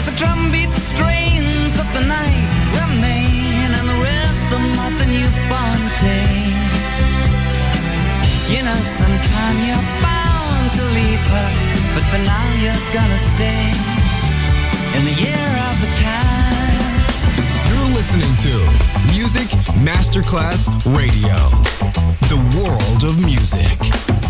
as the drumbeat strains of the night remain in the rhythm of the newborn day. You know, sometime you're bound to leave her, but for now you're gonna stay in the year of the cat. You're listening to Music Masterclass Radio, the world of music.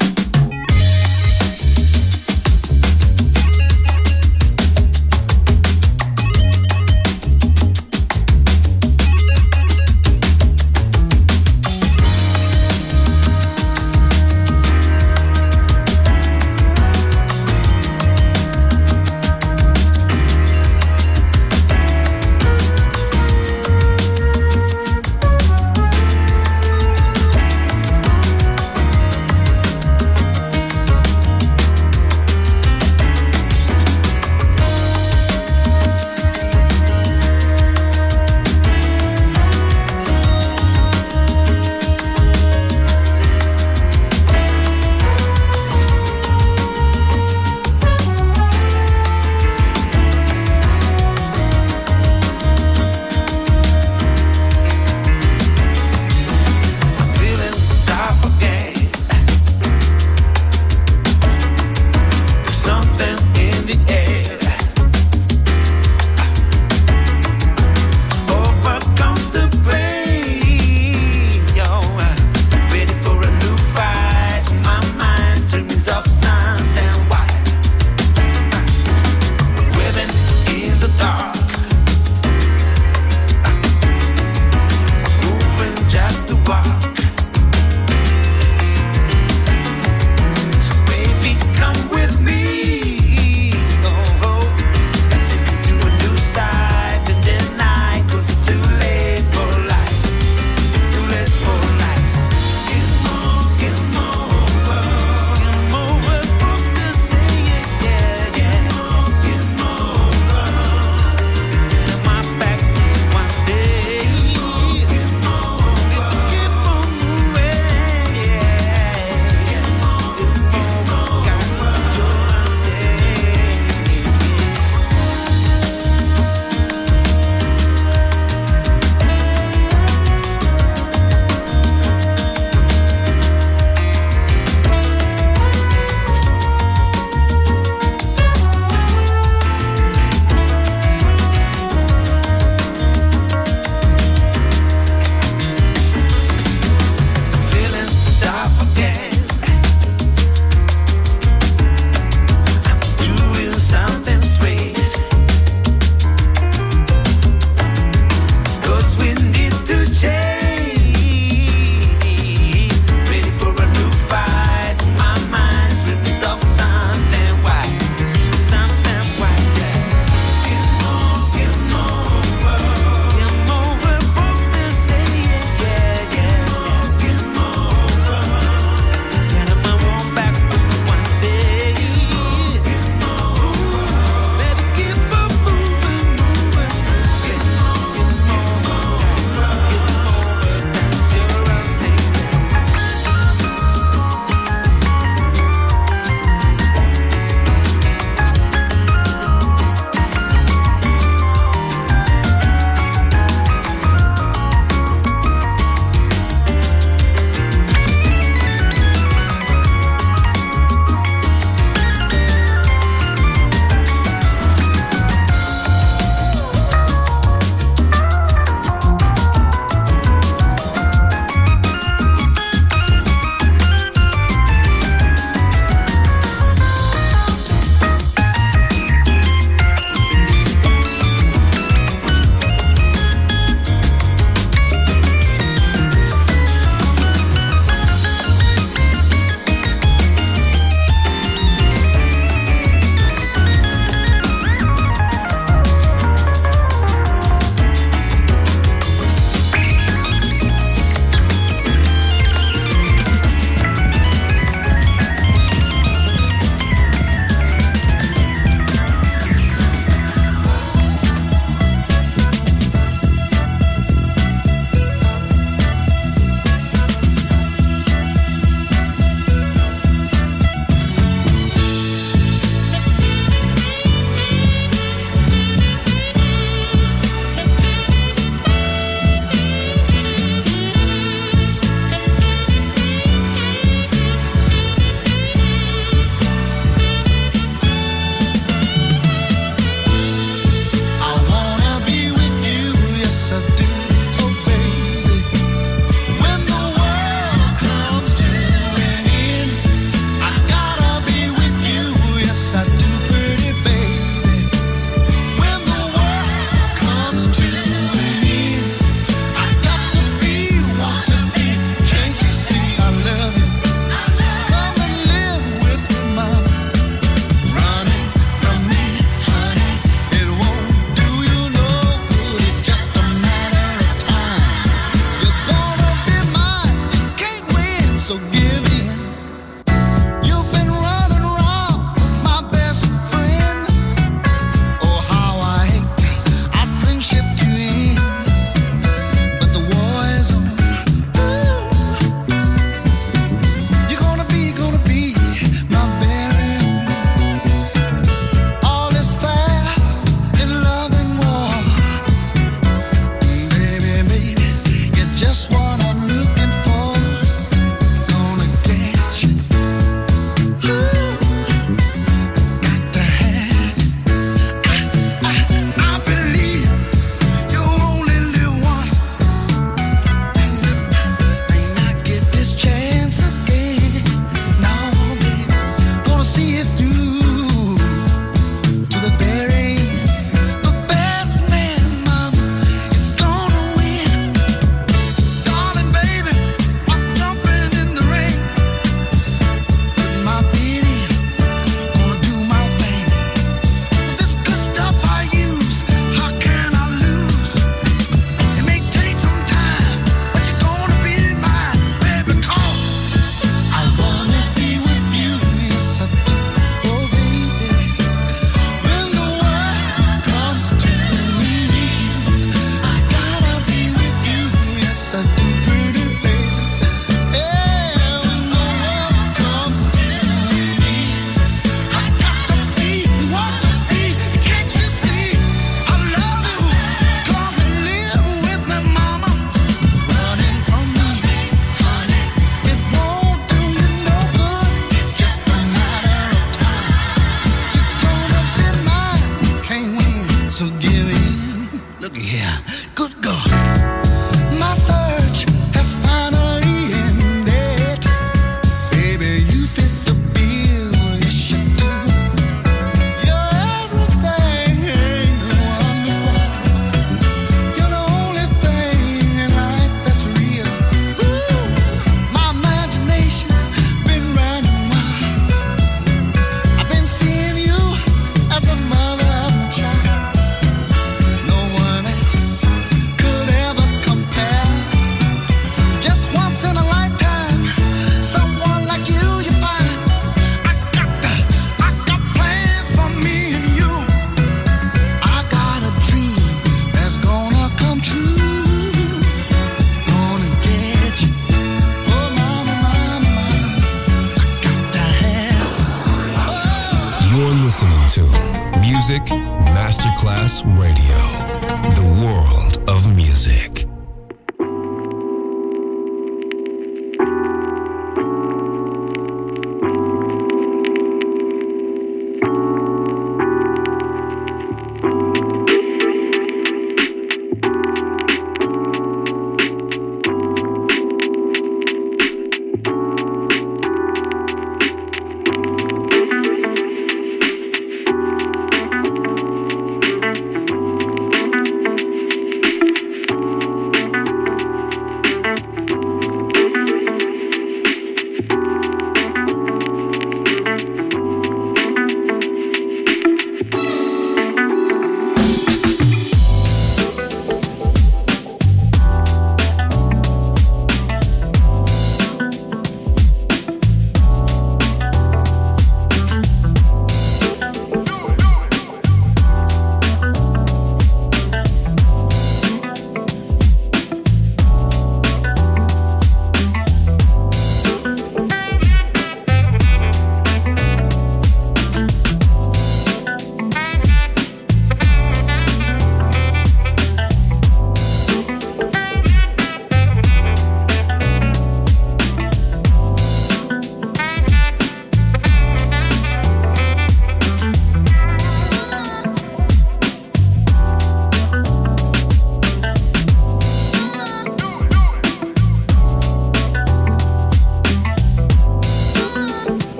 Radio,